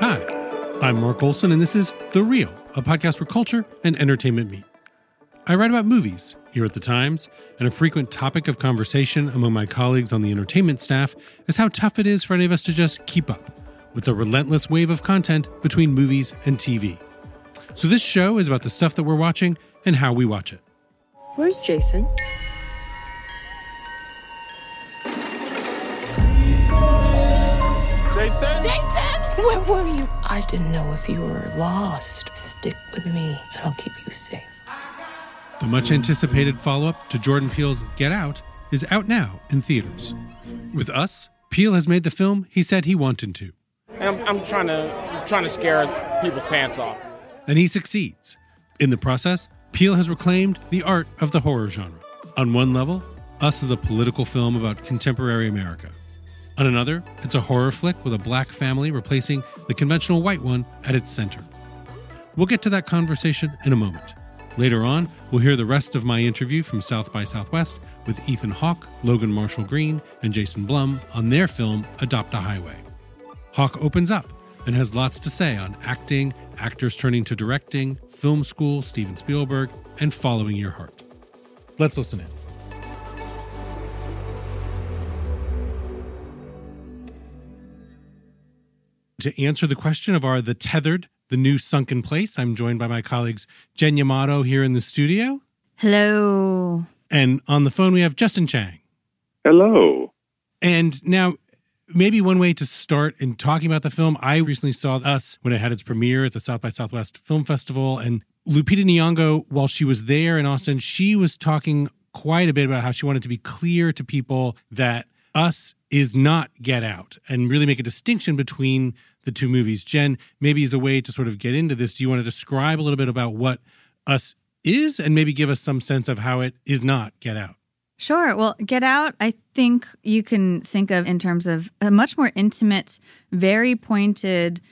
Hi, I'm Mark Olsen, and this is The Reel, a podcast where culture and entertainment meet. I write about movies here at The Times, and a frequent topic of conversation among my colleagues on the entertainment staff is how tough it is for any of us to just keep up with the relentless wave of content between movies and TV. So, this show is about the stuff that we're watching and how we watch it. Where's Jason? Jason? Jason! Where were you? I didn't know if you were lost. Stick with me, and I'll keep you safe. The much anticipated follow up to Jordan Peele's Get Out is out now in theaters. With us, Peele has made the film he said he wanted to. I'm, I'm trying to I'm trying to scare people's pants off. And he succeeds. In the process, Peele has reclaimed the art of the horror genre. On one level, Us is a political film about contemporary America. On another, it's a horror flick with a black family replacing the conventional white one at its center. We'll get to that conversation in a moment. Later on, we'll hear the rest of my interview from South by Southwest with Ethan Hawke, Logan Marshall Green, and Jason Blum on their film Adopt a Highway. Hawke opens up and has lots to say on acting, actors turning to directing, film school, Steven Spielberg, and following your heart. Let's listen in. To answer the question of are the tethered the new sunken place, I'm joined by my colleagues Jen Yamato here in the studio. Hello. And on the phone we have Justin Chang. Hello. And now maybe one way to start in talking about the film, I recently saw Us when it had its premiere at the South by Southwest Film Festival. And Lupita Nyong'o, while she was there in Austin, she was talking quite a bit about how she wanted to be clear to people that Us is not Get Out and really make a distinction between the two movies. Jen, maybe as a way to sort of get into this, do you want to describe a little bit about what Us is and maybe give us some sense of how it is not Get Out? Sure. Well, Get Out, I think you can think of in terms of a much more intimate, very pointed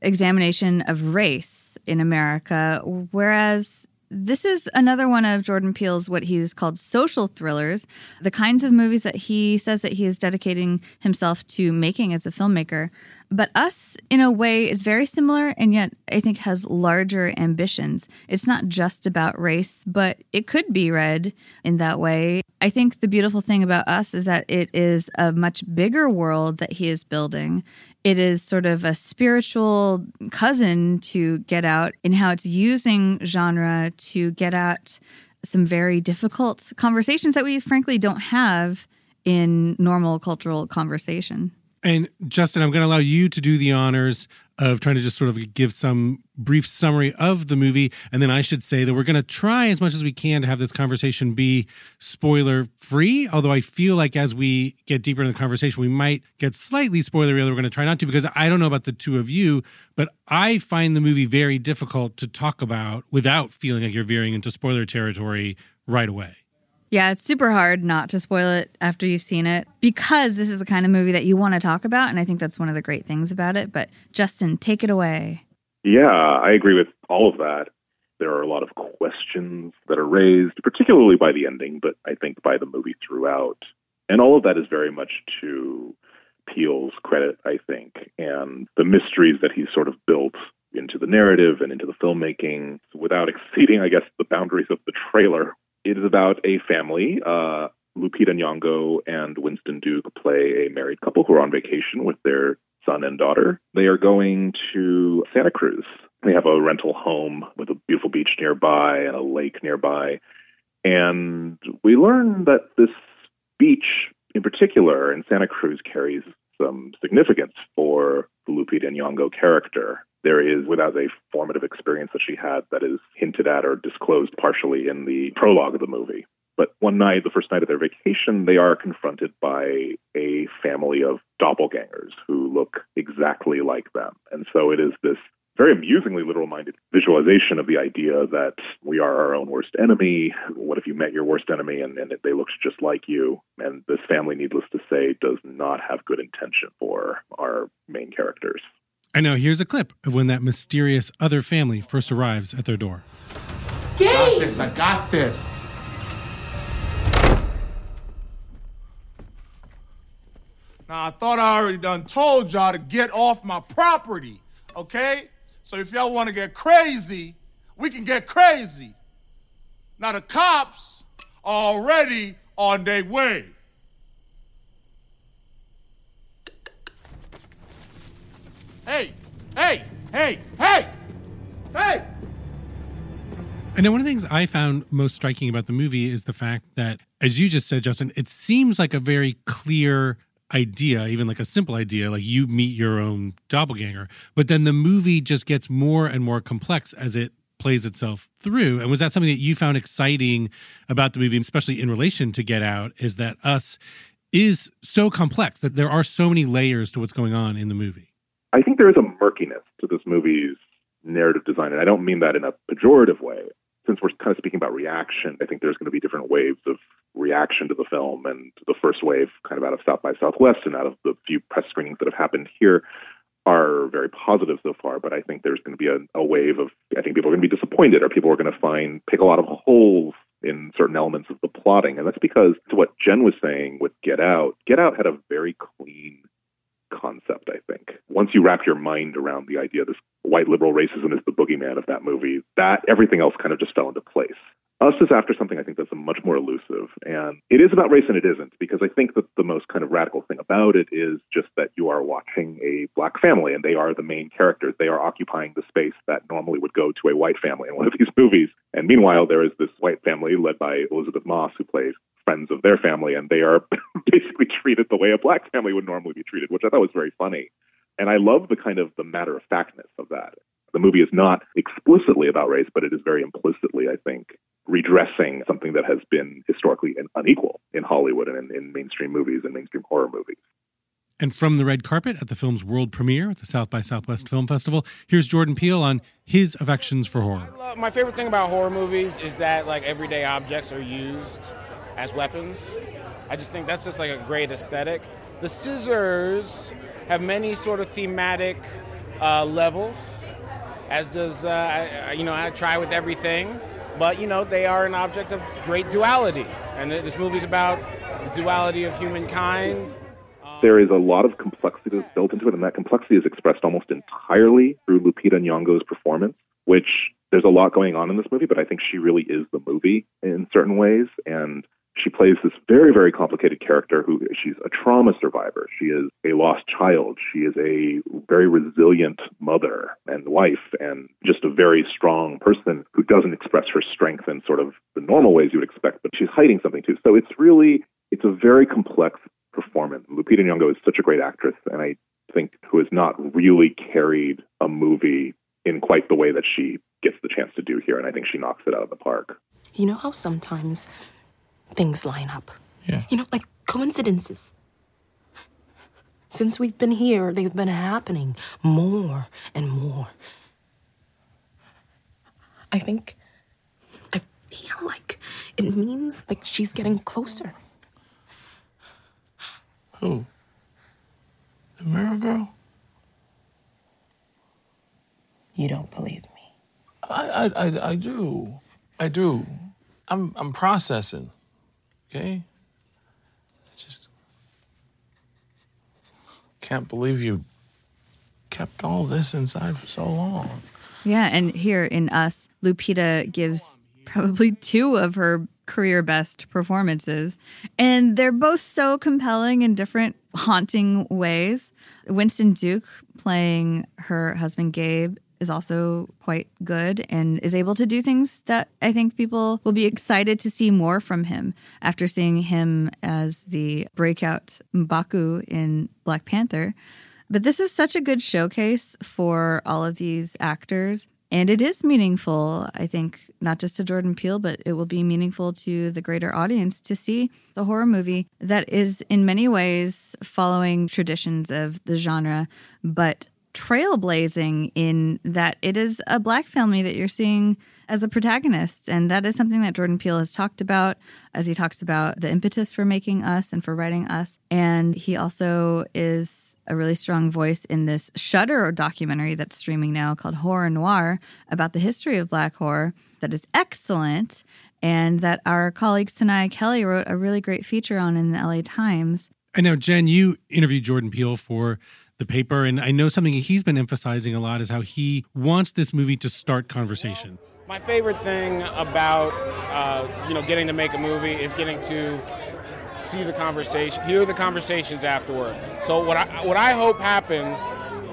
examination of race in America, whereas this is another one of Jordan Peele's what he's called social thrillers, the kinds of movies that he says that he is dedicating himself to making as a filmmaker. But Us, in a way, is very similar and yet I think has larger ambitions. It's not just about race, but it could be read in that way. I think the beautiful thing about Us is that it is a much bigger world that he is building. It is sort of a spiritual cousin to Get Out in how it's using genre to get at some very difficult conversations that we frankly don't have in normal cultural conversation. And Justin, I'm going to allow you to do the honors of trying to just sort of give some brief summary of the movie. And then I should say that we're going to try as much as we can to have this conversation be spoiler free. Although I feel like as we get deeper in the conversation, we might get slightly spoilery, although we're going to try not to, because I don't know about the two of you, but I find the movie very difficult to talk about without feeling like you're veering into spoiler territory right away. Yeah, it's super hard not to spoil it after you've seen it because this is the kind of movie that you want to talk about. And I think that's one of the great things about it. But Justin, take it away. Yeah, I agree with all of that. There are a lot of questions that are raised, particularly by the ending, but I think by the movie throughout. And all of that is very much to Peele's credit, I think, and the mysteries that he's sort of built into the narrative and into the filmmaking without exceeding, I guess, the boundaries of the trailer, it is about a family. Uh, Lupita Nyong'o and Winston Duke play a married couple who are on vacation with their son and daughter. They are going to Santa Cruz. They have a rental home with a beautiful beach nearby and a lake nearby. And we learn that this beach in particular in Santa Cruz carries some significance for the Lupita Nyong'o character there is without a formative experience that she had that is hinted at or disclosed partially in the prologue of the movie. But one night, the first night of their vacation, they are confronted by a family of doppelgangers who look exactly like them. And so it is this very amusingly literal minded visualization of the idea that we are our own worst enemy. What if you met your worst enemy and, and they looked just like you? And this family, needless to say, does not have good intention for our main characters. And now here's a clip of when that mysterious other family first arrives at their door. I got this. I got this. Now, I thought I already done told y'all to get off my property, okay? So if y'all want to get crazy, we can get crazy. Now, the cops are already on their way. Hey, hey, hey, hey, hey! And then one of the things I found most striking about the movie is the fact that, as you just said, Justin, it seems like a very clear idea, even like a simple idea, like you meet your own doppelganger. But then the movie just gets more and more complex as it plays itself through. And was that something that you found exciting about the movie, especially in relation to Get Out, is that Us is so complex that there are so many layers to what's going on in the movie? I think there is a murkiness to this movie's narrative design, and I don't mean that in a pejorative way. Since we're kind of speaking about reaction, I think there's going to be different waves of reaction to the film, and the first wave, kind of out of South by Southwest and out of the few press screenings that have happened here, are very positive so far. But I think there's going to be a, a wave of, I think people are going to be disappointed, or people are going to find pick a lot of holes in certain elements of the plotting, and that's because to what Jen was saying with Get Out, Get Out had a very clean concept, I think. Once you wrap your mind around the idea this white liberal racism is the boogeyman of that movie, that everything else kind of just fell into place. Us is after something I think that's much more elusive. And it is about race and it isn't, because I think that the most kind of radical thing about it is just that you are watching a black family and they are the main characters. They are occupying the space that normally would go to a white family in one of these movies. And meanwhile, there is this white family led by Elisabeth Moss, who plays friends of their family, and they are basically treated the way a black family would normally be treated, which I thought was very funny. And I love the kind of the matter of factness of that. The movie is not explicitly about race, but it is very implicitly, I think, redressing something that has been historically unequal in Hollywood and in, in mainstream movies and mainstream horror movies. And from the red carpet at the film's world premiere at the South by Southwest Film Festival, here's Jordan Peele on his affections for horror. Love- My favorite thing about horror movies is that like everyday objects are used as weapons. I just think that's just like a great aesthetic. The scissors have many sort of thematic uh, levels, as does uh, I- you know I try with everything, but you know they are an object of great duality, and th- this movie's about the duality of humankind. There is a lot of complexity that's built into it, and that complexity is expressed almost entirely through Lupita Nyong'o's performance, which there's a lot going on in this movie, but I think she really is the movie in certain ways. And she plays this very, very complicated character who she's a trauma survivor. She is a lost child. She is a very resilient mother and wife and just a very strong person who doesn't express her strength in sort of the normal ways you would expect, but she's hiding something too. So it's really, it's a very complex performance. Lupita Nyong'o is such a great actress, and I think who has not really carried a movie in quite the way that she gets the chance to do here, and I think she knocks it out of the park. You know how sometimes things line up? Yeah. You know, like coincidences. Since we've been here, they've been happening more and more. I think, I feel like it means like she's getting closer. Who? The mirror girl? You don't believe me. I, I, I, I do. I do. I'm, I'm processing. Okay? I just can't believe you kept all this inside for so long. Yeah, and here in Us, Lupita gives probably two of her career best performances, and they're both so compelling in different haunting ways. Winston Duke playing her husband Gabe is also quite good and is able to do things that I think people will be excited to see more from him after seeing him as the breakout M'Baku in Black Panther. But this is such a good showcase for all of these actors. And it is meaningful, I think, not just to Jordan Peele, but it will be meaningful to the greater audience to see a horror movie that is in many ways following traditions of the genre, but trailblazing in that it is a black family that you're seeing as a protagonist. And that is something that Jordan Peele has talked about as he talks about the impetus for making us and for writing us. And he also is a really strong voice in this Shudder documentary that's streaming now called Horror Noir about the history of black horror that is excellent and that our colleague Sonaiya Kelley wrote a really great feature on in the LA Times. And now, Jen, you interviewed Jordan Peele for the paper, and I know something he's been emphasizing a lot is how he wants this movie to start conversation. My favorite thing about uh, you know getting to make a movie is getting to see the conversation, hear the conversations afterward. So what I what I hope happens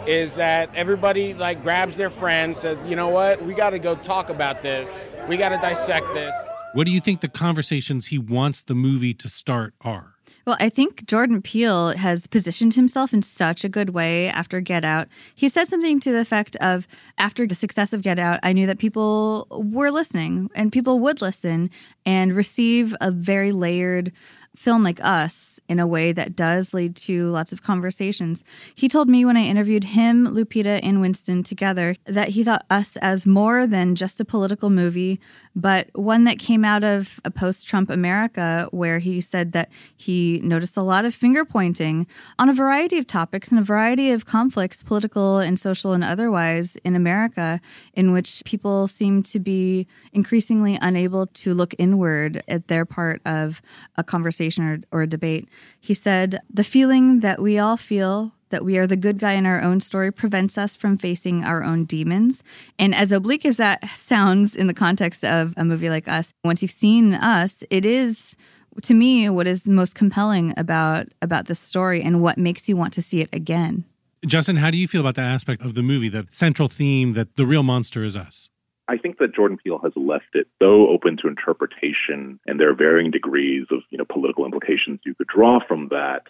is that everybody like grabs their friend, says, you know what, we got to go talk about this. We got to dissect this. What do you think the conversations he wants the movie to start are? Well, I think Jordan Peele has positioned himself in such a good way after Get Out. He said something to the effect of after the success of Get Out, I knew that people were listening and people would listen and receive a very layered film like us in a way that does lead to lots of conversations. He told me when I interviewed him, Lupita, and Winston together that he thought us as more than just a political movie, but one that came out of a post Trump America where he said that he noticed a lot of finger pointing on a variety of topics and a variety of conflicts, political and social and otherwise, in America, in which people seem to be increasingly unable to look inward at their part of a conversation or, or a debate. He said, The feeling that we all feel that we are the good guy in our own story prevents us from facing our own demons. And as oblique as that sounds in the context of a movie like Us, once you've seen Us, it is to me what is most compelling about about the story and what makes you want to see it again. Justin, how do you feel about that aspect of the movie, the central theme that the real monster is us? I think that Jordan Peele has left it so open to interpretation, and there are varying degrees of you know political implications you could draw from that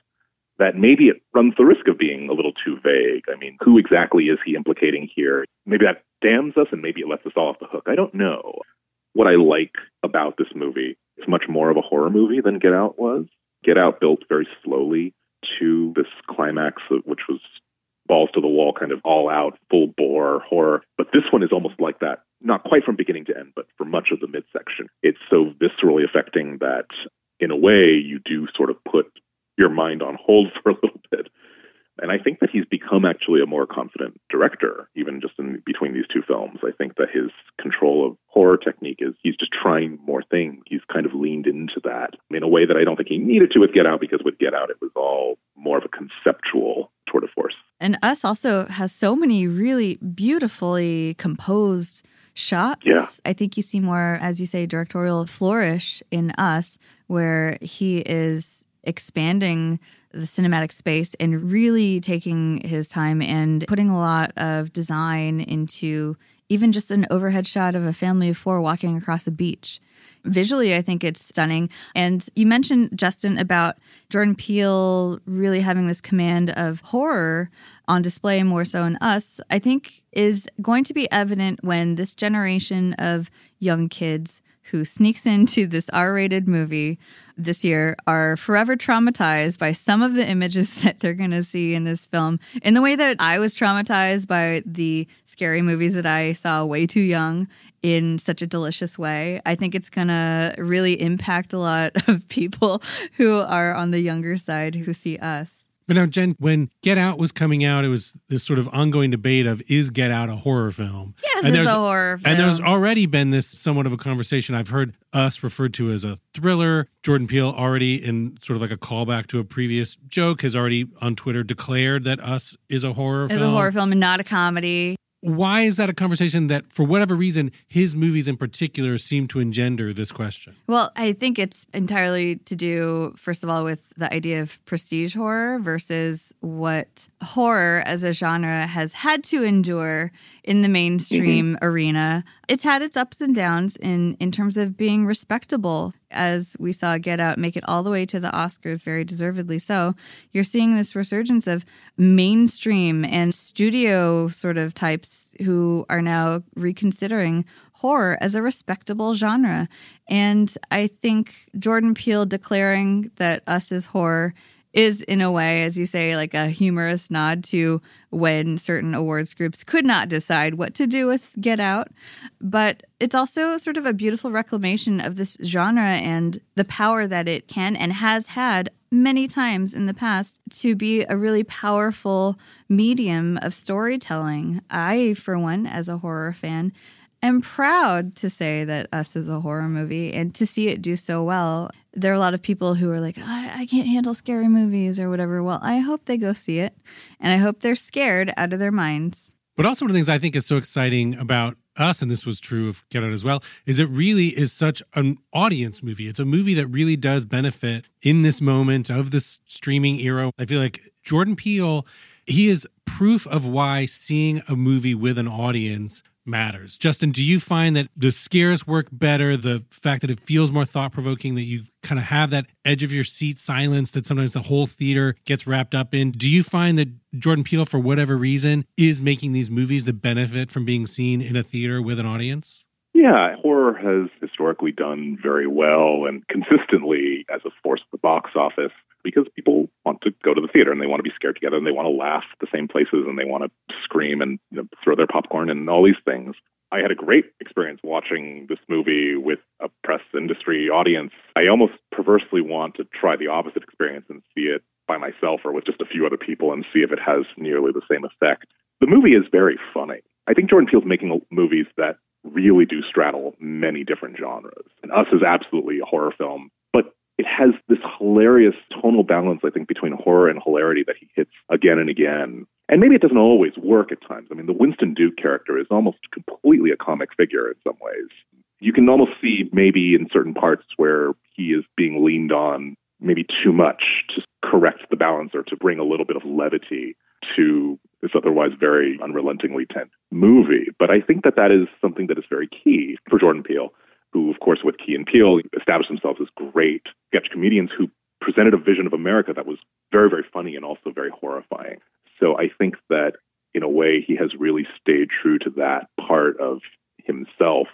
that maybe it runs the risk of being a little too vague. I mean, who exactly is he implicating here? Maybe that damns us and maybe it lets us all off the hook. I don't know. What I like about this movie is much more of a horror movie than Get Out was. Get Out built very slowly to this climax, which was balls to the wall, kind of all out, full bore horror. But this one is almost like that, not quite from beginning to end, but for much of the midsection. It's so viscerally affecting that in a way you do sort of put your mind on hold for a little bit. And I think that he's become actually a more confident director, even just in between these two films. I think that his control of horror technique is he's just trying more things. He's kind of leaned into that in a way that I don't think he needed to with Get Out, because with Get Out, it was all more of a conceptual tour de force. And Us also has so many really beautifully composed shots. Yeah. I think you see more, as you say, directorial flourish in Us, where he is expanding the cinematic space and really taking his time and putting a lot of design into even just an overhead shot of a family of four walking across the beach. Visually, I think it's stunning. And you mentioned, Justin, about Jordan Peele really having this command of horror on display more so in us, I think is going to be evident when this generation of young kids who sneaks into this R rated movie this year are forever traumatized by some of the images that they're going to see in this film in the way that I was traumatized by the scary movies that I saw way too young in such a delicious way. I think it's going to really impact a lot of people who are on the younger side who see us. But now, Jen, when Get Out was coming out, it was this sort of ongoing debate of is Get Out a horror film? Yes, and it's a horror film. And there's already been this somewhat of a conversation. I've heard us referred to as a thriller. Jordan Peele already, in sort of like a callback to a previous joke, has already on Twitter declared that Us is a horror It's film. Is a horror film and not a comedy. Why is that a conversation that, for whatever reason, his movies in particular seem to engender this question? Well, I think it's entirely to do, first of all, with the idea of prestige horror versus what horror as a genre has had to endure in the mainstream mm-hmm. arena. It's had its ups and downs in, in terms of being respectable. As we saw Get Out make it all the way to the Oscars, very deservedly so. You're seeing this resurgence of mainstream and studio sort of types who are now reconsidering horror as a respectable genre. And I think Jordan Peele declaring that Us is horror is, in a way, as you say, like a humorous nod to when certain awards groups could not decide what to do with Get Out. But it's also sort of a beautiful reclamation of this genre and the power that it can and has had many times in the past to be a really powerful medium of storytelling. I, for one, as a horror fan, am proud to say that Us is a horror movie and to see it do so well. There are a lot of people who are like, I, I can't handle scary movies or whatever. Well, I hope they go see it. And I hope they're scared out of their minds. But also, one of the things I think is so exciting about us, and this was true of Get Out as well, is it really is such an audience movie. It's a movie that really does benefit in this moment of this streaming era. I feel like Jordan Peele, he is proof of why seeing a movie with an audience matters. Justin, do you find that the scares work better? The fact that it feels more thought provoking, that you kind of have that edge of your seat silence that sometimes the whole theater gets wrapped up in. Do you find that Jordan Peele, for whatever reason, is making these movies that benefit from being seen in a theater with an audience? Yeah, horror has historically done very well and consistently as a force of the box office because people want to go to the theater and they want to be scared together and they want to laugh at the same places and they want to scream and you know, throw their popcorn and all these things. I had a great experience watching this movie with a press industry audience. I almost perversely want to try the opposite experience and see it by myself or with just a few other people and see if it has nearly the same effect. The movie is very funny. I think Jordan Peele's making movies that really do straddle many different genres. And Us is absolutely a horror film, it has this hilarious tonal balance, I think, between horror and hilarity that he hits again and again. And maybe it doesn't always work at times. I mean, the Winston Duke character is almost completely a comic figure in some ways. You can almost see maybe in certain parts where he is being leaned on maybe too much to correct the balance or to bring a little bit of levity to this otherwise very unrelentingly tense movie. But I think that that is something that is very key for Jordan Peele who, of course, with Key and Peele, established themselves as great sketch comedians who presented a vision of America that was very, very funny and also very horrifying. So I think that in a way, he has really stayed true to that part of himself.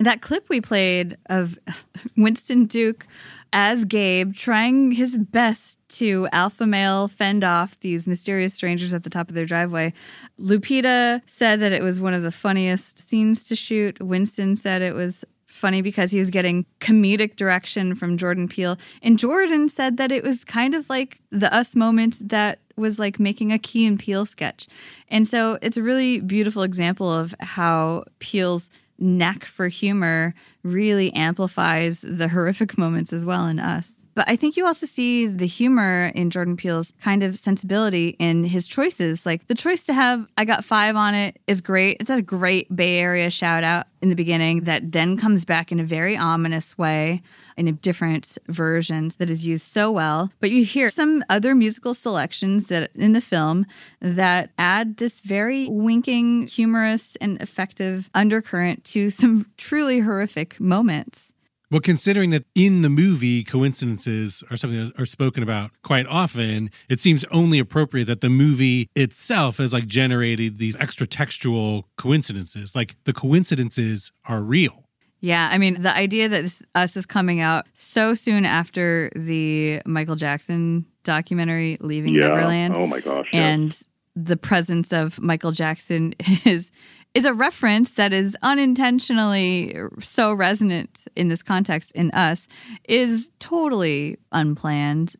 That clip we played of Winston Duke as Gabe trying his best to alpha male fend off these mysterious strangers at the top of their driveway. Lupita said that it was one of the funniest scenes to shoot. Winston said it was funny because he was getting comedic direction from Jordan Peele. And Jordan said that it was kind of like the us moment that was like making a Key and Peele sketch. And so it's a really beautiful example of how Peele's knack for humor really amplifies the horrific moments as well in us. But I think you also see the humor in Jordan Peele's kind of sensibility in his choices. Like the choice to have I Got Five on it is great. It's a great Bay Area shout out in the beginning that then comes back in a very ominous way in a different versions that is used so well. But you hear some other musical selections that in the film that add this very winking, humorous, and effective undercurrent to some truly horrific moments. Well, considering that in the movie coincidences are something that are spoken about quite often, it seems only appropriate that the movie itself has like generated these extra textual coincidences. Like the coincidences are real. Yeah, I mean, the idea that this, Us is coming out so soon after the Michael Jackson documentary Leaving Yeah. Neverland. Oh my gosh, yes. And the presence of Michael Jackson is is a reference that is unintentionally so resonant in this context in us is totally unplanned.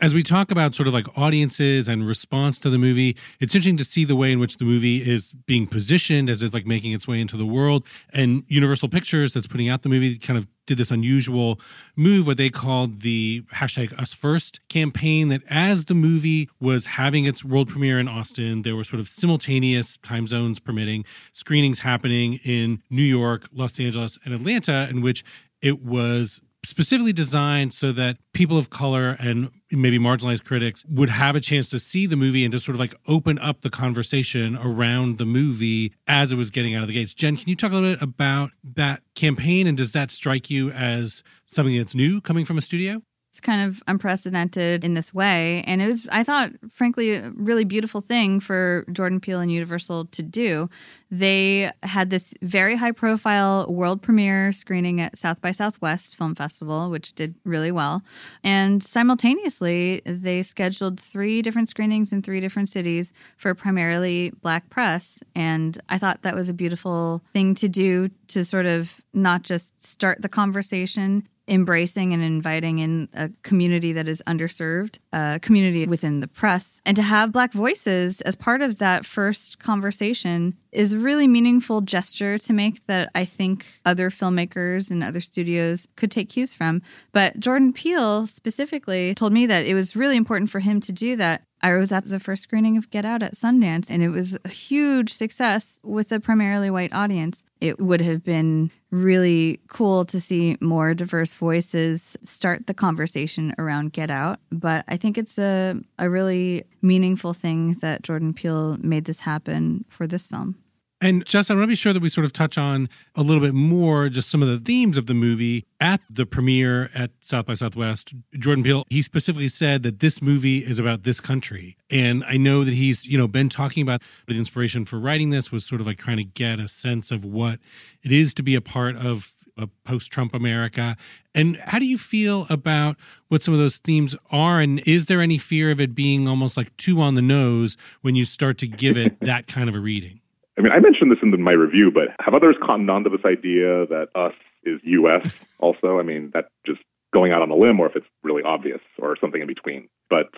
As we talk about sort of like audiences and response to the movie, it's interesting to see the way in which the movie is being positioned as it's like making its way into the world. And Universal Pictures, that's putting out the movie, kind of did this unusual move, what they called the hashtag Us First campaign. That as the movie was having its world premiere in Austin, there were sort of simultaneous time zones permitting screenings happening in New York, Los Angeles, and Atlanta, in which it was specifically designed so that people of color and maybe marginalized critics would have a chance to see the movie and just sort of like open up the conversation around the movie as it was getting out of the gates. Jen, can you talk a little bit about that campaign and does that strike you as something that's new coming from a studio? It's kind of unprecedented in this way. And it was, I thought, frankly, a really beautiful thing for Jordan Peele and Universal to do. They had this very high profile world premiere screening at South by Southwest Film Festival, which did really well. And simultaneously, they scheduled three different screenings in three different cities for primarily black press. And I thought that was a beautiful thing to do to sort of not just start the conversation embracing and inviting in a community that is underserved, a community within the press, and to have Black voices as part of that first conversation is a really meaningful gesture to make that I think other filmmakers and other studios could take cues from. But Jordan Peele specifically told me that it was really important for him to do that. I was at the first screening of Get Out at Sundance, and it was a huge success with a primarily white audience. It would have been really cool to see more diverse voices start the conversation around Get Out. But I think it's a, a really meaningful thing that Jordan Peele made this happen for this film. And Justin, I want to be sure that we sort of touch on a little bit more just some of the themes of the movie at the premiere at South by Southwest. Jordan Peele, he specifically said that this movie is about this country. And I know that he's, you know, been talking about the inspiration for writing this was sort of like trying to get a sense of what it is to be a part of a post-Trump America. And how do you feel about what some of those themes are? And is there any fear of it being almost like too on the nose when you start to give it that kind of a reading? I mean, I mentioned this in my review, but have others cottoned on to this idea that us is U.S. also? I mean, that just going out on a limb, or if it's really obvious, or something in between. But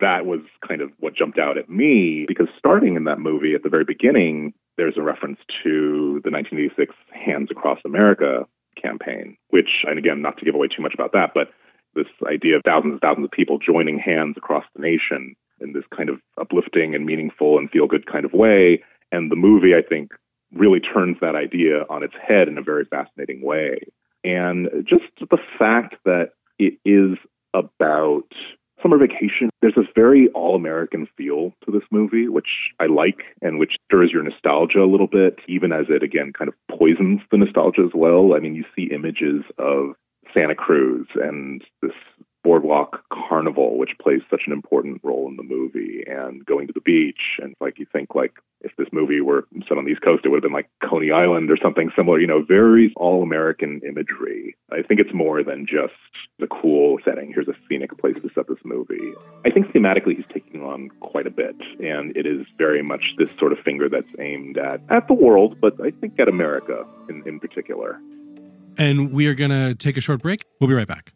that was kind of what jumped out at me because starting in that movie at the very beginning, there's a reference to the 1986 Hands Across America campaign, which, and again, not to give away too much about that, but this idea of thousands and thousands of people joining hands across the nation in this kind of uplifting and meaningful and feel good kind of way and the movie, I think, really turns that idea on its head in a very fascinating way. And just the fact that it is about summer vacation, there's this very all American feel to this movie, which I like and which stirs your nostalgia a little bit, even as it again kind of poisons the nostalgia as well. I mean, you see images of Santa Cruz and this boardwalk carnival, which plays such an important role in the movie, and going to the beach. And like you think, like if this movie were set on the East Coast, it would have been like Coney Island or something similar. You know, very all American imagery. I think it's more than just the cool setting. Here's a scenic place to set this movie. I think thematically he's taking on quite a bit, and it is very much this sort of finger that's aimed at at the world, but I think at America in, in particular. And we are going to take a short break. We'll be right back.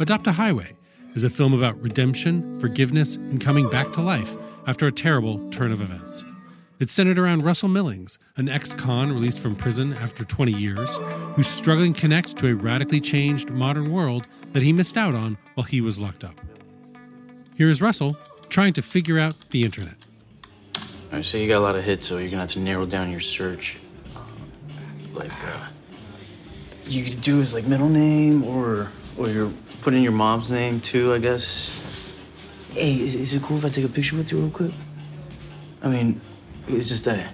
Adopt a Highway is a film about redemption, forgiveness, and coming back to life after a terrible turn of events. It's centered around Russell Millings, an ex con released from prison after 20 years, who's struggling to connect to a radically changed modern world that he missed out on while he was locked up. Here is Russell trying to figure out the internet. All right, so you got a lot of hits, so you're gonna have to narrow down your search. Um, like, uh, you could do his like middle name or or you're putting your mom's name too, I guess. Hey, is, is it cool if I take a picture with you real quick? I mean, it's just that.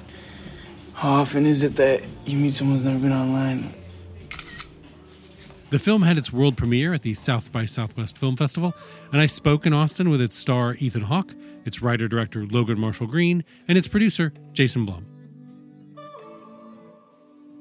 How often is it that you meet someone who's never been online? The film had its world premiere at the South by Southwest Film Festival, and I spoke in Austin with its star Ethan Hawke, its writer director Logan Marshall Green, and its producer Jason Blum.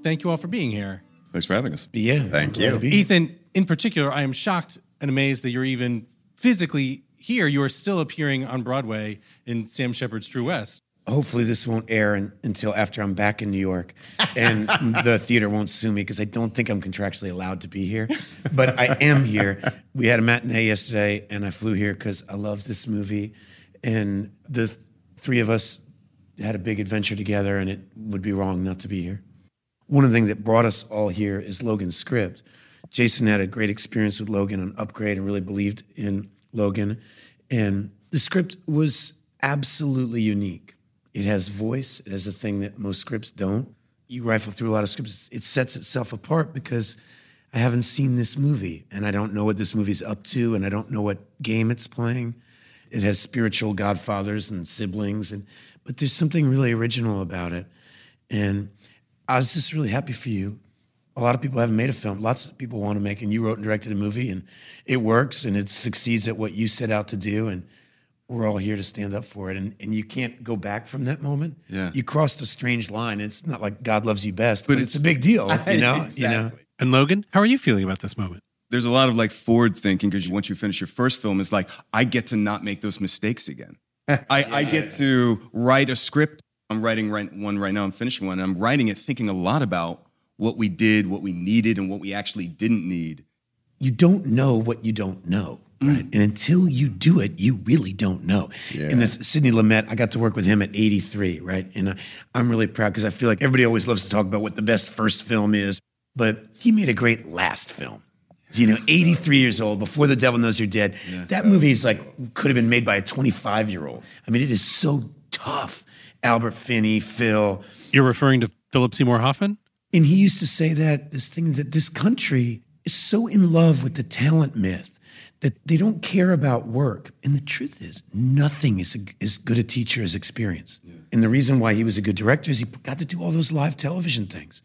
Thank you all for being here. Thanks for having us. Yeah. Thank you. Ethan, in particular, I am shocked and amazed that you're even physically here. You are still appearing on Broadway in Sam Shepard's True West. Hopefully, this won't air in, until after I'm back in New York, and the theater won't sue me because I don't think I'm contractually allowed to be here. But I am here. We had a matinee yesterday, and I flew here because I love this movie, and the th- three of us had a big adventure together, and it would be wrong not to be here. One of the things that brought us all here is Logan's script. Jason had a great experience with Logan on Upgrade and really believed in Logan. And the script was absolutely unique. It has voice, it has a thing that most scripts don't. You rifle through a lot of scripts, it sets itself apart because I haven't seen this movie and I don't know what this movie's up to and I don't know what game it's playing. It has spiritual godfathers and siblings and but there's something really original about it. And I was just really happy for you a lot of people haven't made a film. Lots of people want to make, and you wrote and directed a movie, and it works, and it succeeds at what you set out to do, and we're all here to stand up for it. And, and you can't go back from that moment. Yeah. You crossed a strange line. It's not like God loves you best, but, it's, a big deal, you know? You know? And Logan, how are you feeling about this moment? There's a lot of like forward thinking because once you finish your first film, it's like, I get to not make those mistakes again. I, I get to write a script I'm writing right, one right now. I'm finishing one. And I'm writing it thinking a lot about what we did, what we needed, and what we actually didn't need. You don't know what you don't know. Mm. Right. And until you do it, you really don't know. Yeah. And this Sidney Lumet, I got to work with him at 83, right? And I, I'm really proud because I feel like everybody always loves to talk about what the best first film is, but he made a great last film. You know, 83 years old, before the devil knows you're dead. that movie is like could have been made by a 25 year old. I mean, it is so tough. Albert Finney, Phil. You're referring to Philip Seymour Hoffman? And he used to say that this thing that this country is so in love with the talent myth that they don't care about work. And the truth is, nothing is a, as good a teacher as experience. And the reason why he was a good director is he got to do all those live television things.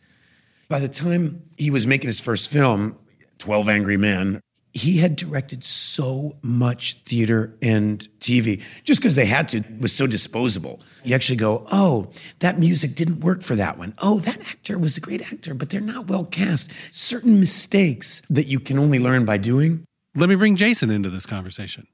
By the time he was making his first film, 12 Angry Men, he had directed so much theater and TV just because they had to it was so disposable. You actually go, oh, that music didn't work for that one. Oh, that actor was a great actor, but they're not well cast. Certain mistakes that you can only learn by doing. Let me bring Jason into this conversation.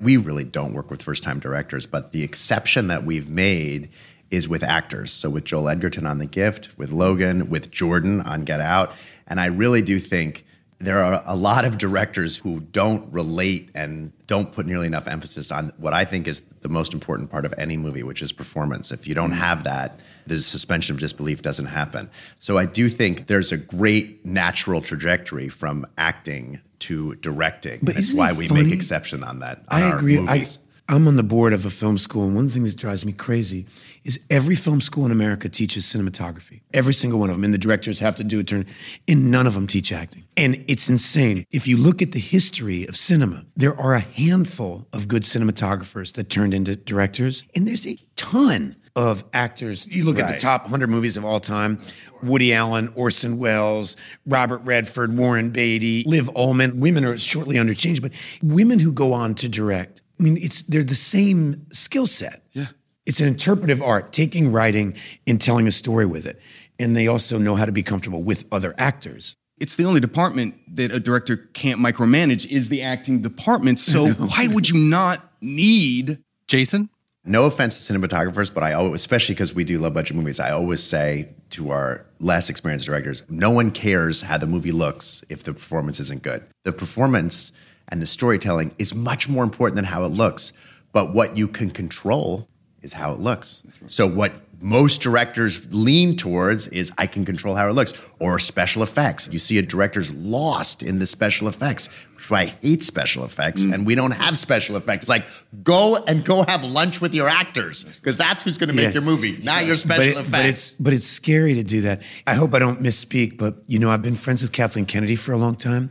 We really don't work with first time directors, but the exception that we've made is with actors. So with Joel Edgerton on The Gift, with Logan, with Jordan on Get Out. And I really do think there are a lot of directors who don't relate and don't put nearly enough emphasis on what I think is the most important part of any movie, which is performance. If you don't mm-hmm. have that, the suspension of disbelief doesn't happen. So I do think there's a great natural trajectory from acting to directing. But That's why we funny? make exception on that. on I agree. I. I'm on the board of a film school, and one thing that drives me crazy is every film school in America teaches cinematography. Every single one of them. And the directors have to do it, turn, and none of them teach acting. And it's insane. If you look at the history of cinema, there are a handful of good cinematographers that turned into directors, and there's a ton of actors. You look at the top 100 movies of all time Woody Allen, Orson Welles, Robert Redford, Warren Beatty, Liv Ullmann. Women are shortly under change, but women who go on to direct, I mean, it's they're the same skill set. Yeah. It's an interpretive art, taking writing and telling a story with it. And they also know how to be comfortable with other actors. It's the only department that a director can't micromanage is the acting department. So why would you not need Jason? No offense to cinematographers, but I always, especially because we do low budget movies, I always say to our less experienced directors, no one cares how the movie looks if the performance isn't good. The performance and the storytelling is much more important than how it looks. But what you can control is how it looks. So what most directors lean towards is I can control how it looks or special effects. You see a director's lost in the special effects, which is why I hate special effects mm. and we don't have special effects. It's like go and go have lunch with your actors because that's who's going to make Yeah. your movie, not your But, special it- effects. but it's but it's scary to do that. I hope I don't misspeak, but you know, I've been friends with Kathleen Kennedy for a long time,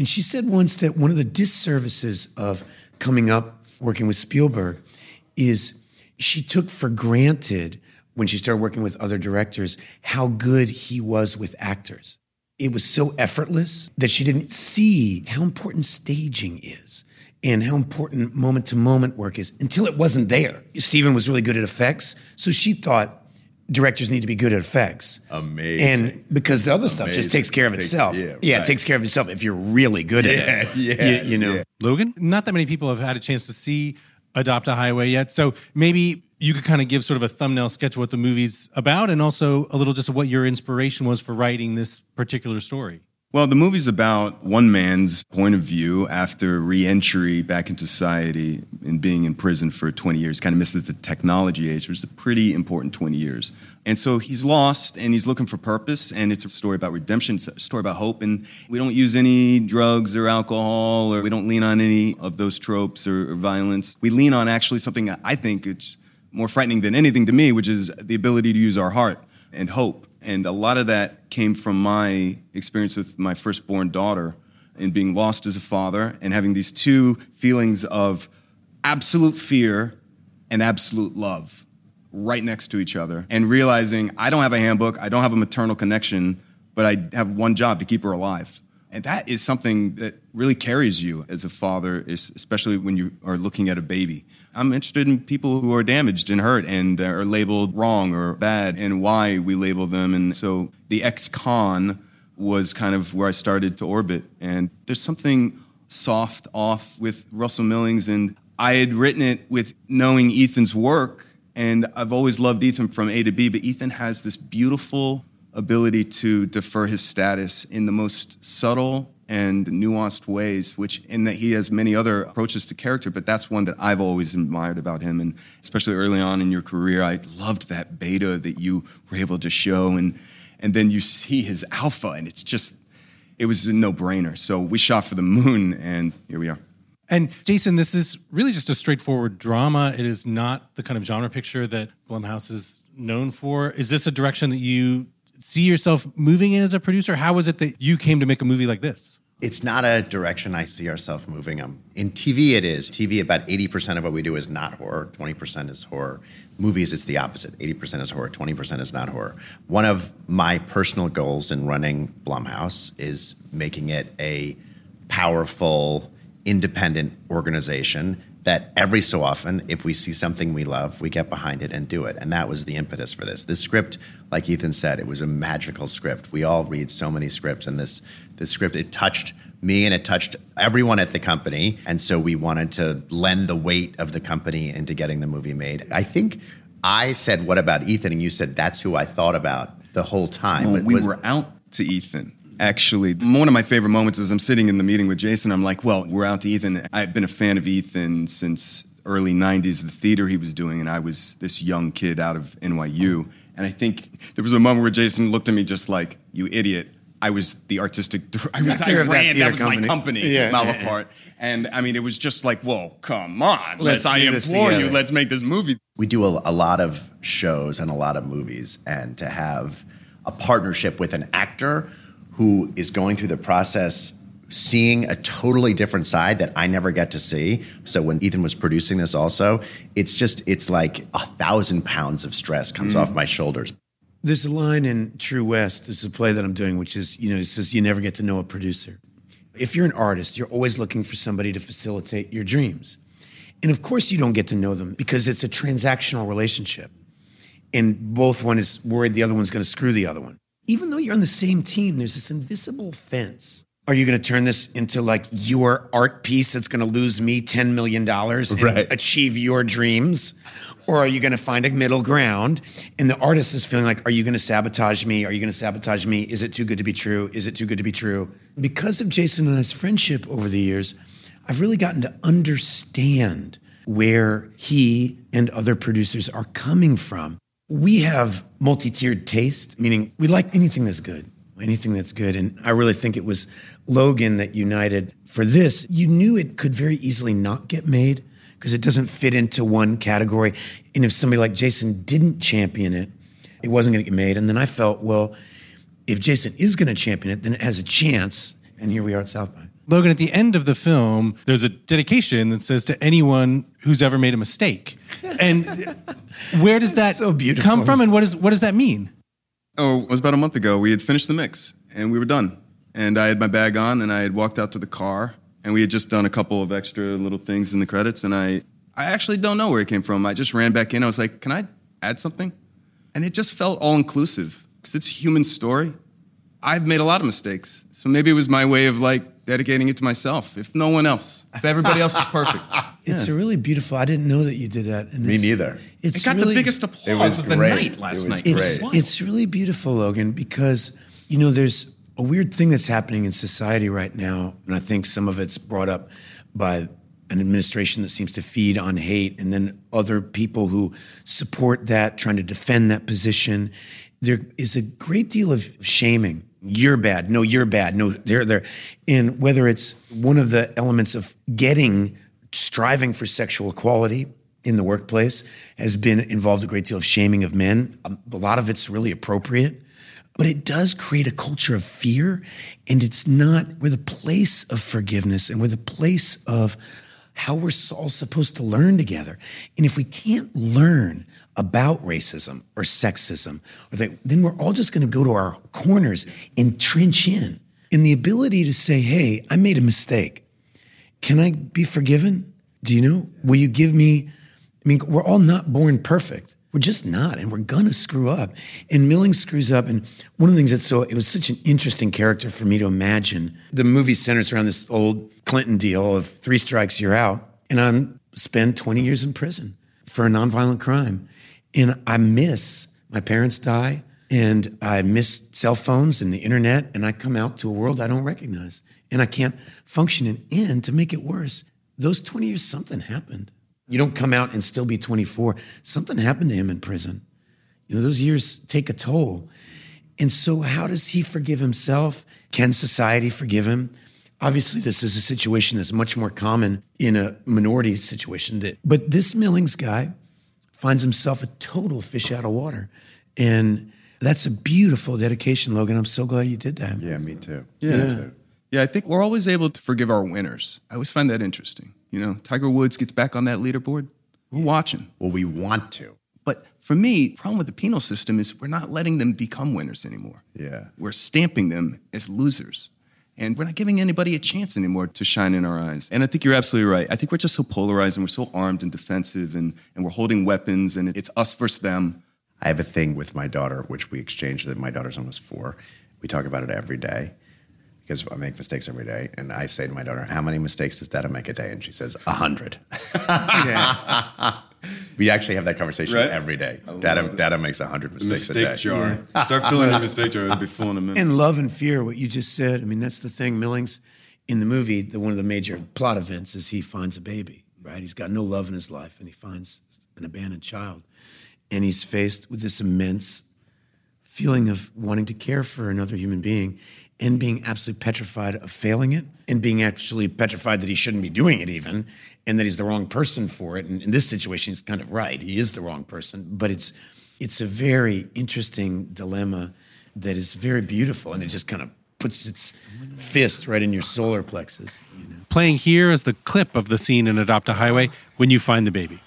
and she said once that one of the disservices of coming up working with Spielberg is she took for granted when she started working with other directors how good he was with actors. It was so effortless that she didn't see how important staging is and how important moment to moment work is until it wasn't there. Steven was really good at effects, so she thought directors need to be good at effects. Amazing. And because the other stuff just takes care of Takes- itself. yeah, Yeah, right. it takes care of itself if you're really good at it. yeah, You, you know. yeah. Logan? Not that many people have had a chance to see Adopt a Highway yet. So maybe you could kind of give sort of a thumbnail sketch of what the movie's about and also a little just of what your inspiration was for writing this particular story. Well, the movie's about one man's point of view after re-entry back into society and being in prison for 20 years. Kind of misses the technology age, which is a pretty important 20 years. And so he's lost and he's looking for purpose. And it's a story about redemption, it's a story about hope. And we don't use any drugs or alcohol, or we don't lean on any of those tropes or, or violence. We lean on actually something I think it's more frightening than anything to me, which is the ability to use our heart and hope. And a lot of that came from my experience with my firstborn daughter and being lost as a father and having these two feelings of absolute fear and absolute love right next to each other and realizing I don't have a handbook, I don't have a maternal connection, but I have one job to keep her alive. And that is something that really carries you as a father, especially when you are looking at a baby. I'm interested in people who are damaged and hurt and uh, are labeled wrong or bad and why we label them. And so the ex con was kind of where I started to orbit. And there's something soft off with Russell Millings. And I had written it with knowing Ethan's work And I've always loved Ethan from A to B, but Ethan has this beautiful ability to defer his status in the most subtle and nuanced ways, which in that he has many other approaches to character, but that's one that I've always admired about him. And especially early on in your career, I loved that beta that you were able to show. And, and then you see his alpha, and it's just, it was a no brainer. So we shot for the moon, and here we are. And Jason, this is really just a straightforward drama. It is not the kind of genre picture that Blumhouse is known for. Is this a direction that you see yourself moving in as a producer? How was it that you came to make a movie like this? It's not a direction I see ourselves moving them. In TV, it is. TV, about 80% of what we do is not horror, 20% is horror. Movies, it's the opposite 80% is horror, 20% is not horror. One of my personal goals in running Blumhouse is making it a powerful, independent organization that every so often, if we see something we love, we get behind it and do it. And that was the impetus for this. This script, like Ethan said, it was a magical script. We all read so many scripts, and this this script it touched me and it touched everyone at the company. And so we wanted to lend the weight of the company into getting the movie made. I think I said, "What about Ethan?" and you said, "That's who I thought about the whole time." Well, we was, were out to Ethan actually. One of my favorite moments is I'm sitting in the meeting with Jason. I'm like, well, we're out to Ethan. I've been a fan of Ethan since early 90s, the theater he was doing, and I was this young kid out of NYU. And I think there was a moment where Jason looked at me just like, you idiot. I was the artistic. I, was, I ran. That, that was company. my company, yeah, Malaparte. Yeah. And I mean, it was just like, whoa, come on. Let's. let's I implore you. Let's make this movie. We do a, a lot of shows and a lot of movies, and to have a partnership with an actor who is going through the process seeing a totally different side that I never get to see. So when Ethan was producing this also, it's just it's like a thousand pounds of stress comes mm. off my shoulders. There's a line in True West, there's a play that I'm doing, which is, you know, it says you never get to know a producer. If you're an artist, you're always looking for somebody to facilitate your dreams. And of course you don't get to know them because it's a transactional relationship. And both one is worried the other one's gonna screw the other one even though you're on the same team, there's this invisible fence. Are you going to turn this into like your art piece that's going to lose me $10 million and right. achieve your dreams? Or are you going to find a middle ground? And the artist is feeling like, are you going to sabotage me? Are you going to sabotage me? Is it too good to be true? Is it too good to be true? Because of Jason and I's friendship over the years, I've really gotten to understand where he and other producers are coming from we have multi-tiered taste, meaning we like anything that's good, anything that's good. And I really think it was Logan that united for this. You knew it could very easily not get made because it doesn't fit into one category. And if somebody like Jason didn't champion it, it wasn't going to get made. And then I felt, well, if Jason is going to champion it, then it has a chance. And here we are at South by. Logan, at the end of the film, there's a dedication that says to anyone who's ever made a mistake. And where does that so beautiful. come from and what, is, what does that mean? Oh, it was about a month ago. We had finished the mix and we were done. And I had my bag on and I had walked out to the car and we had just done a couple of extra little things in the credits. And I, I actually don't know where it came from. I just ran back in. I was like, can I add something? And it just felt all inclusive because it's a human story. I've made a lot of mistakes. So maybe it was my way of like dedicating it to myself, if no one else. If everybody else is perfect. It's yeah. really beautiful. I didn't know that you did that. And Me neither. It's it got really, the biggest applause of the night last night. It's, it's really beautiful, Logan, because you know there's a weird thing that's happening in society right now, and I think some of it's brought up by an administration that seems to feed on hate, and then other people who support that, trying to defend that position. There is a great deal of shaming you're bad. No, you're bad. No, they're there. And whether it's one of the elements of getting, striving for sexual equality in the workplace has been involved a great deal of shaming of men. Um, a lot of it's really appropriate, but it does create a culture of fear. And it's not, we're the place of forgiveness and we're the place of how we're all supposed to learn together. And if we can't learn about racism or sexism, or they, then we're all just going to go to our corners and trench in. And the ability to say, hey, I made a mistake. Can I be forgiven? Do you know? Will you give me? I mean, we're all not born perfect. We're just not, and we're gonna screw up. And Milling screws up. And one of the things that's so, it was such an interesting character for me to imagine. The movie centers around this old Clinton deal of three strikes, you're out. And I'm spend 20 years in prison for a nonviolent crime. And I miss my parents die, and I miss cell phones and the internet, and I come out to a world I don't recognize. And I can't function in in to make it worse. Those 20 years, something happened. You don't come out and still be 24. Something happened to him in prison. You know, those years take a toll. And so, how does he forgive himself? Can society forgive him? Obviously, this is a situation that's much more common in a minority situation. That, but this Millings guy finds himself a total fish out of water. And that's a beautiful dedication, Logan. I'm so glad you did that. Yeah, me too. Yeah. Me too. Yeah, I think we're always able to forgive our winners. I always find that interesting. You know, Tiger Woods gets back on that leaderboard. We're watching. Well, we want to. But for me, the problem with the penal system is we're not letting them become winners anymore. Yeah. We're stamping them as losers. And we're not giving anybody a chance anymore to shine in our eyes. And I think you're absolutely right. I think we're just so polarized and we're so armed and defensive and, and we're holding weapons and it's us versus them. I have a thing with my daughter, which we exchange that my daughter's almost four. We talk about it every day because I make mistakes every day. And I say to my daughter, How many mistakes does dad make a day? And she says, A hundred. we actually have that conversation Right? every day. Dada, Dada makes a hundred mistakes a Mistake day. jar. Start filling your mistake jar. It'll be full in a minute. And love and fear, what you just said. I mean, that's the thing. Millings in the movie, the, one of the major plot events is he finds a baby, right? He's got no love in his life and he finds an abandoned child. And he's faced with this immense feeling of wanting to care for another human being and being absolutely petrified of failing it and being actually petrified that he shouldn't be doing it even and that he's the wrong person for it. And in this situation, he's kind of right. He is the wrong person, but it's it's a very interesting dilemma that is very beautiful and it just kind of puts its fist right in your solar plexus. Playing here is the clip of the scene in Adopt a Highway when you find the baby.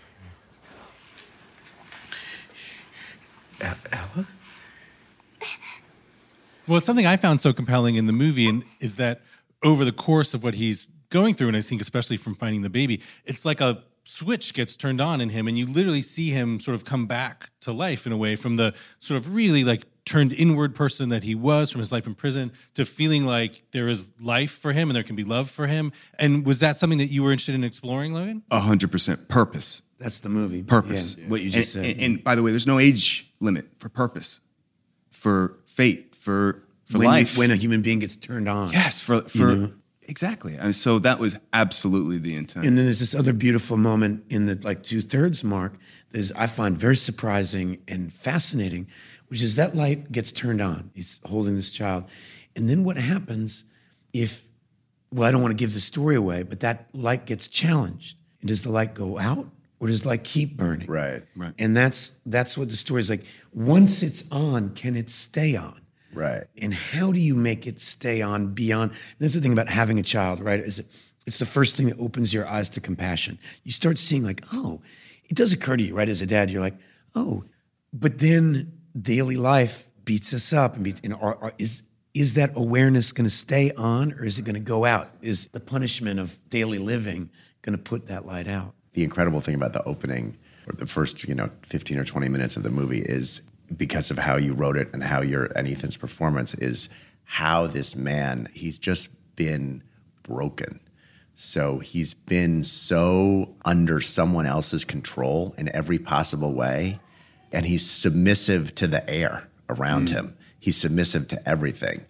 Well, it's something I found so compelling in the movie, and is that over the course of what he's going through, and I think especially from finding the baby, it's like a switch gets turned on in him, and you literally see him sort of come back to life in a way from the sort of really like turned inward person that he was from his life in prison to feeling like there is life for him and there can be love for him. And was that something that you were interested in exploring, Logan? A hundred percent purpose. That's the movie. Purpose. Yeah, what you just and, said. And, and by the way, there's no age limit for purpose, for fate, for for when, you- life. when a human being gets turned on. yes, for for You know? exactly. And so that was absolutely the intent. And then there's this other beautiful moment in the like two thirds mark that is I find very surprising and fascinating, which is that light gets turned on. He's holding this child. And then what happens if, well, I don't want to give the story away, but that light gets challenged. And does the light go out or does light keep burning? Right. Right. And that's that's what the story is like. Once it's on, can it stay on? Right. And how do you make it stay on beyond? And that's the thing about having a child, right? Is it, it's the first thing that opens your eyes to compassion. You start seeing like, oh, it does occur to you, right? As a dad, you're like, oh, but then daily life beats us up, and, be, and are, are, is is that awareness going to stay on, or is it going to go out? Is the punishment of daily living going to put that light out? the incredible thing about the opening or the first you know 15 or 20 minutes of the movie is because of how you wrote it and how your and ethan's performance is how this man he's just been broken. So he's been so under someone else's control in every possible way and he's submissive to the air around mm. him. He's submissive to everything.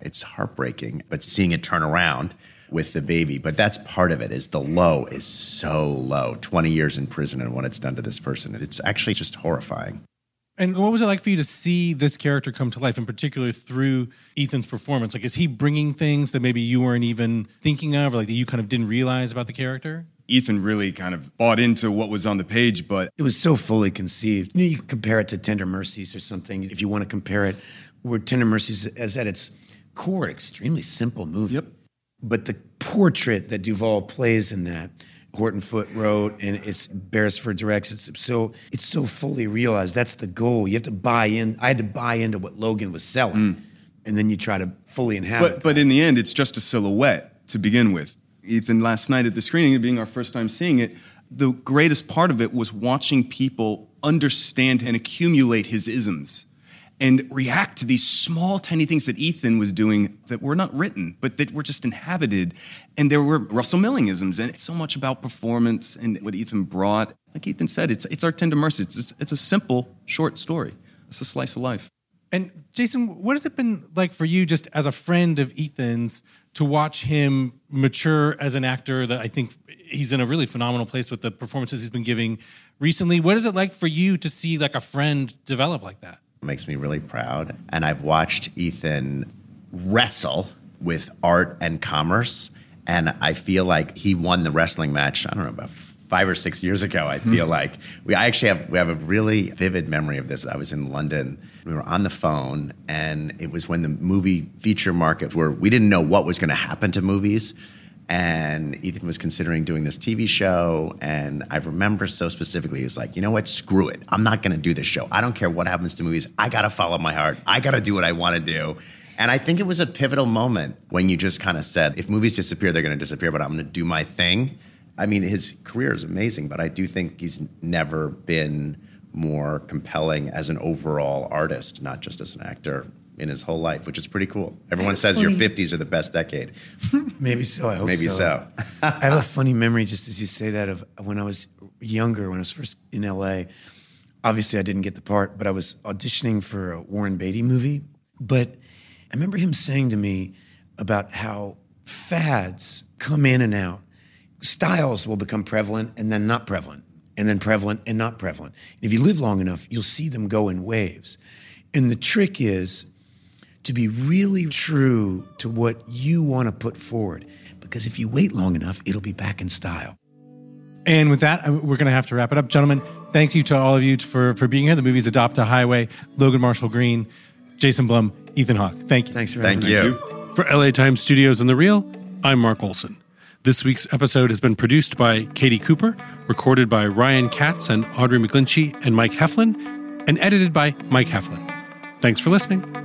It's heartbreaking but seeing it turn around with the baby but that's part of it is the low is so low. 20 years in prison and what it's done to this person it's actually just horrifying And what was it like for you to see this character come to life, in particular through Ethan's performance? Like, is he bringing things that maybe you weren't even thinking of, or like that you kind of didn't realize about the character? Ethan really kind of bought into what was on the page, but It was so fully conceived. You, know, you compare it to Tender Mercies or something, if you want to compare it, where Tender Mercies is at its core, extremely simple movie. Yep. But the portrait that Duvall plays in that, Horton Foote wrote, and it's Beresford directs. It's so it's so fully realized. That's the goal. You have to buy in. I had to buy into what Logan was selling, mm. and then you try to fully inhabit. but but in the end, it's just a silhouette to begin with. Ethan, last night at the screening, being our first time seeing it, the greatest part of it was watching people understand and accumulate his isms. And react to these small, tiny things that Ethan was doing that were not written, but that were just inhabited. And there were Russell Millingisms, and it's so much about performance and what Ethan brought. Like Ethan said, it's, it's our tender mercy. It's, it's, it's a simple, short story. It's a slice of life. And Jason, what has it been like for you, just as a friend of Ethan's, to watch him mature as an actor? That I think he's in a really phenomenal place with the performances he's been giving recently. What is it like for you to see like a friend develop like that? Makes me really proud. And I've watched Ethan wrestle with art and commerce. And I feel like he won the wrestling match, I don't know, about five or six years ago. I feel hmm. like we I actually have we have a really vivid memory of this. I was in London. We were on the phone, and it was when the movie feature market where we didn't know what was going to happen to movies and Ethan was considering doing this TV show. And I remember so specifically, he's like, you know what? Screw it. I'm not going to do this show. I don't care what happens to movies. I got to follow my heart. I got to do what I want to do. And I think it was a pivotal moment when you just kind of said, if movies disappear, they're going to disappear, but I'm going to do my thing. I mean, his career is amazing, but I do think he's never been more compelling as an overall artist, not just as an actor in his whole life, which is pretty cool. Everyone says funny- your 50s are the best decade. Maybe so. I hope Maybe so. I have a funny memory, just as you say that, of when I was younger, when I was first in LA. Obviously, I didn't get the part, but I was auditioning for a Warren Beatty movie. But I remember him saying to me about how fads come in and out. Styles will become prevalent and then not prevalent, and then prevalent and not prevalent. And if you live long enough, you'll see them go in waves. And the trick is to be really true to what you want to put forward. Because if you wait long enough, it'll be back in style. And with that, uh, we're going to have to wrap it up. Gentlemen, thank you to all of you for, for being here. The movie's Adopt a Highway, Logan Marshall Green, Jason Blum, Ethan Hawke. Thank you. Thanks for having Thank you. For LA Times Studios and The Reel, I'm Mark Olsen. This week's episode has been produced by Katie Cooper, recorded by Ryan Katz and Audrey McGlinchey and Mike Heflin, and edited by Mike Heflin. Thanks for listening.